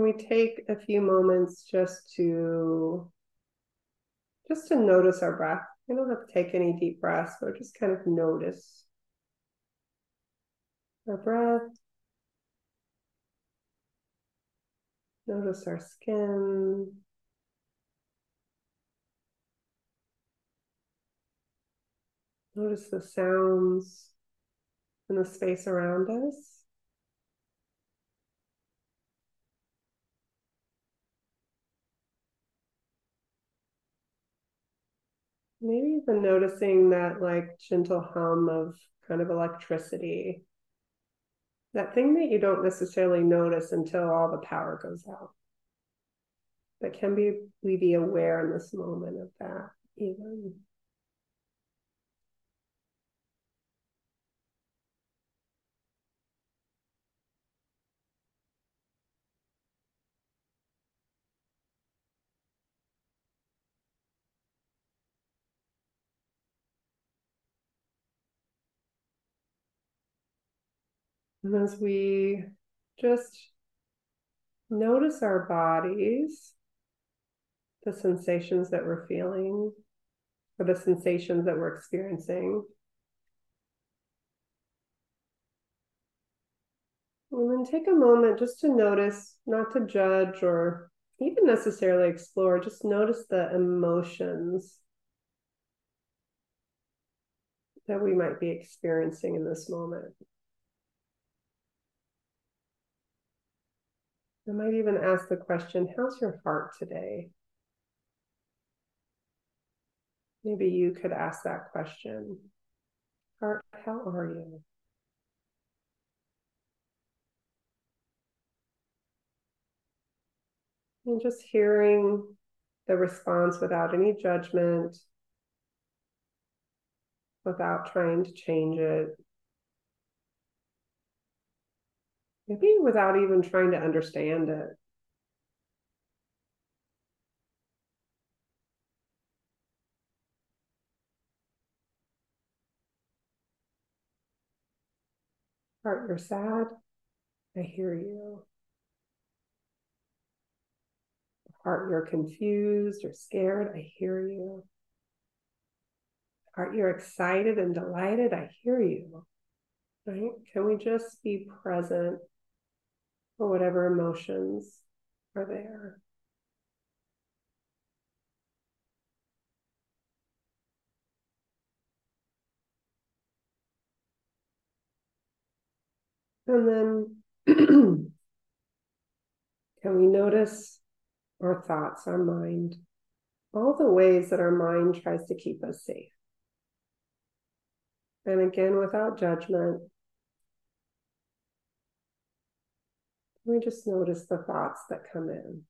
Can we take a few moments just to just to notice our breath? We don't have to take any deep breaths, but just kind of notice our breath. Notice our skin. Notice the sounds in the space around us. Maybe even noticing that like gentle hum of kind of electricity. That thing that you don't necessarily notice until all the power goes out. But can be we be aware in this moment of that even And as we just notice our bodies, the sensations that we're feeling, or the sensations that we're experiencing. And then take a moment just to notice, not to judge or even necessarily explore, just notice the emotions that we might be experiencing in this moment. I might even ask the question How's your heart today? Maybe you could ask that question. Heart, how are you? And just hearing the response without any judgment, without trying to change it, maybe without even trying to understand it. Heart, you're sad. I hear you. Heart, you're confused or scared. I hear you. Heart, you're excited and delighted. I hear you. Right? Can we just be present or whatever emotions are there. And then can we notice our thoughts, our mind, all the ways that our mind tries to keep us safe? And again, without judgment, We just notice the thoughts that come in.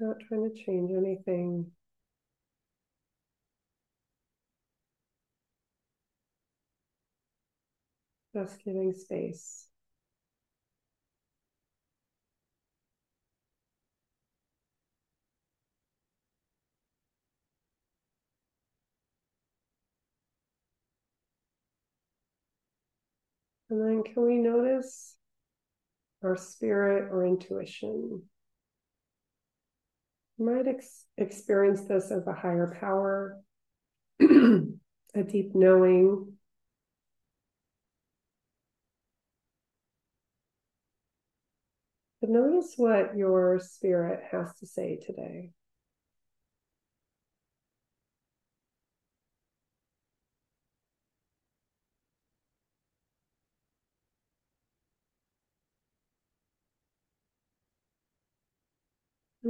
Not trying to change anything. Just giving space. And then can we notice our spirit or intuition? You might ex- experience this as a higher power, a deep knowing. But notice what your spirit has to say today.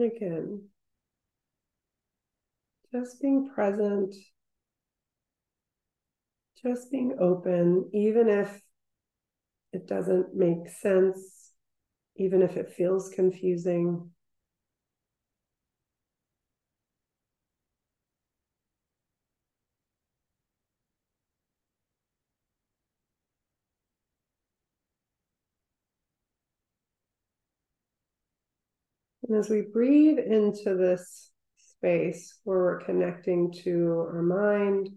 Again, just being present, just being open, even if it doesn't make sense, even if it feels confusing. And as we breathe into this space where we're connecting to our mind,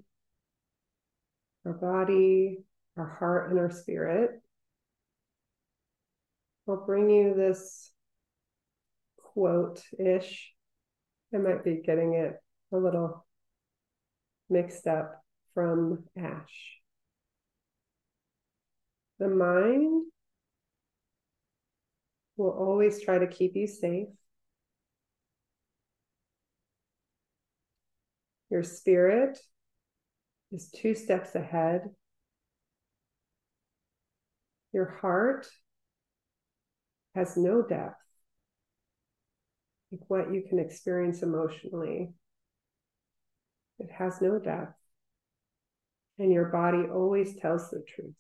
our body, our heart, and our spirit, I'll bring you this quote ish. I might be getting it a little mixed up from Ash. The mind will always try to keep you safe. Your spirit is two steps ahead. Your heart has no depth, like what you can experience emotionally. It has no depth. And your body always tells the truth.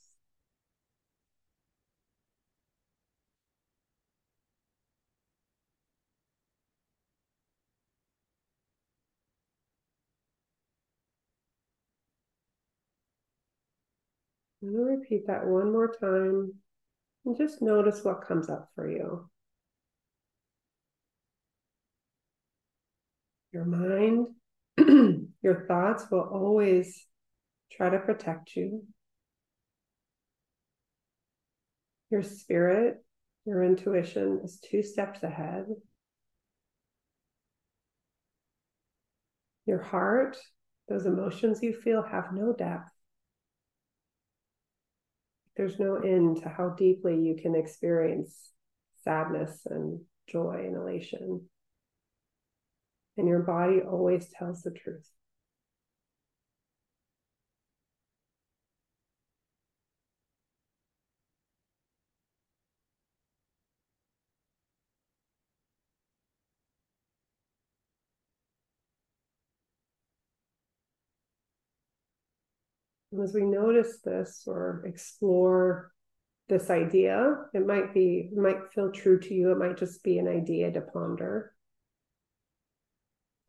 I'm going to repeat that one more time and just notice what comes up for you. Your mind, your thoughts will always try to protect you. Your spirit, your intuition is two steps ahead. Your heart, those emotions you feel have no depth. There's no end to how deeply you can experience sadness and joy and elation. And your body always tells the truth. As we notice this or explore this idea, it might be, it might feel true to you. It might just be an idea to ponder.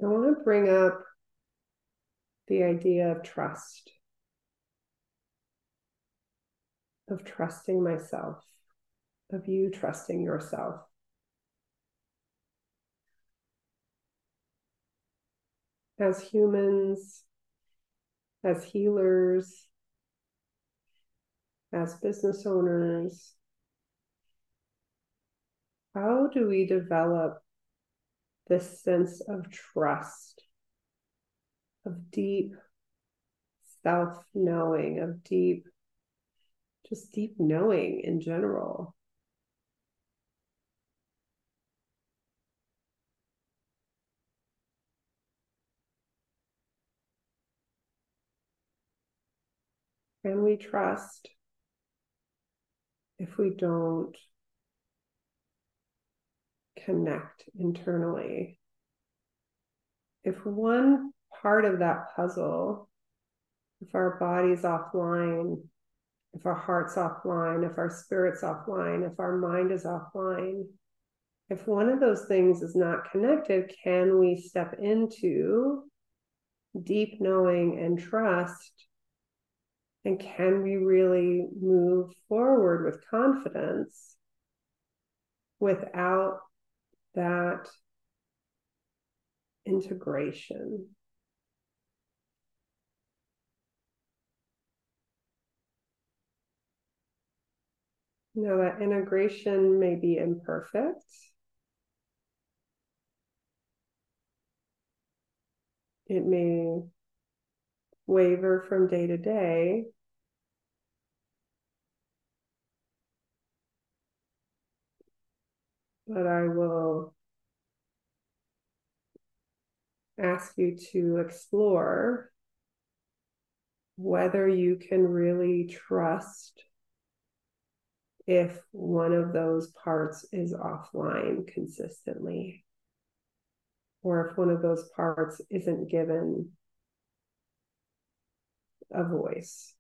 I want to bring up the idea of trust, of trusting myself, of you trusting yourself. As humans, as healers, as business owners? How do we develop this sense of trust, of deep self knowing, of deep, just deep knowing in general? Can we trust if we don't connect internally? If one part of that puzzle, if our body's offline, if our heart's offline, if our spirit's offline, if our mind is offline, if one of those things is not connected, can we step into deep knowing and trust and can we really move forward with confidence without that integration? Now, that integration may be imperfect. It may waver from day to day. But I will ask you to explore whether you can really trust if one of those parts is offline consistently, or if one of those parts isn't given a voice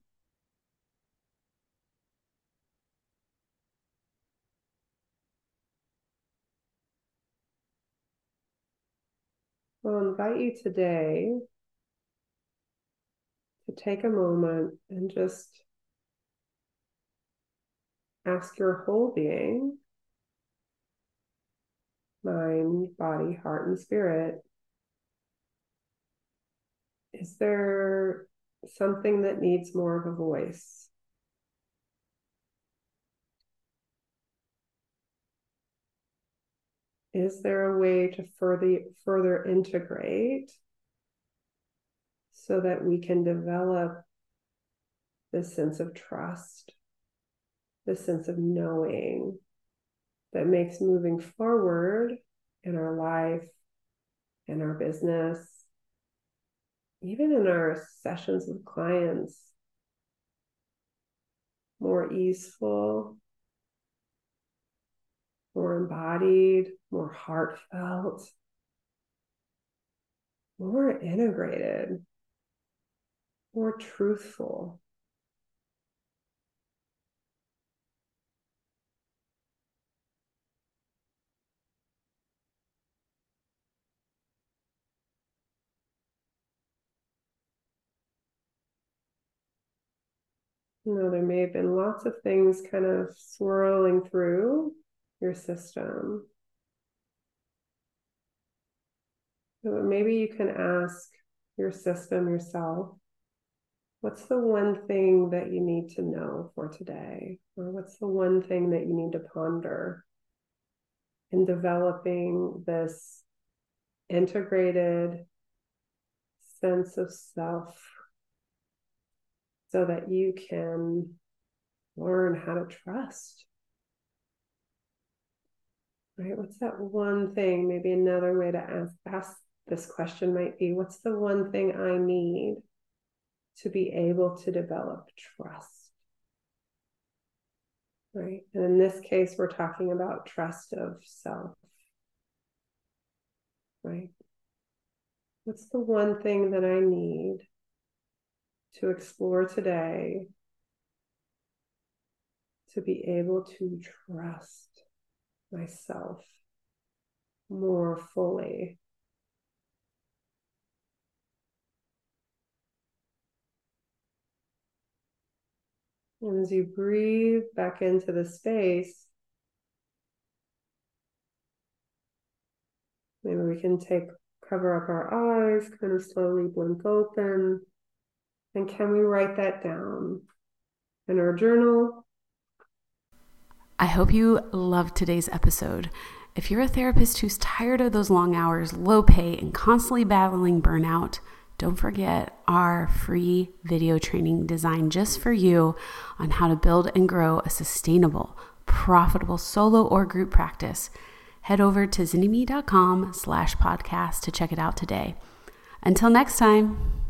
I'll invite you today to take a moment and just ask your whole being mind, body, heart, and spirit is there something that needs more of a voice? Is there a way to further further integrate so that we can develop this sense of trust, this sense of knowing that makes moving forward in our life, in our business, even in our sessions with clients, more easeful, more embodied, more heartfelt, more integrated, more truthful. You know, there may have been lots of things kind of swirling through your system. So maybe you can ask your system yourself what's the one thing that you need to know for today? Or what's the one thing that you need to ponder in developing this integrated sense of self so that you can learn how to trust. Right? What's that one thing? Maybe another way to ask, ask this question might be what's the one thing I need to be able to develop trust? Right. And in this case, we're talking about trust of self. Right. What's the one thing that I need to explore today to be able to trust myself more fully. And as you breathe back into the space, maybe we can take cover up our eyes, kind of slowly blink open. And can we write that down in our journal? Hope you loved today's episode. If you're a therapist who's tired of those long hours, low pay, and constantly battling burnout, don't forget our free video training designed just for you on how to build and grow a sustainable, profitable solo or group practice. Head over to zynnyme.com slash podcast to check it out today. Until next time.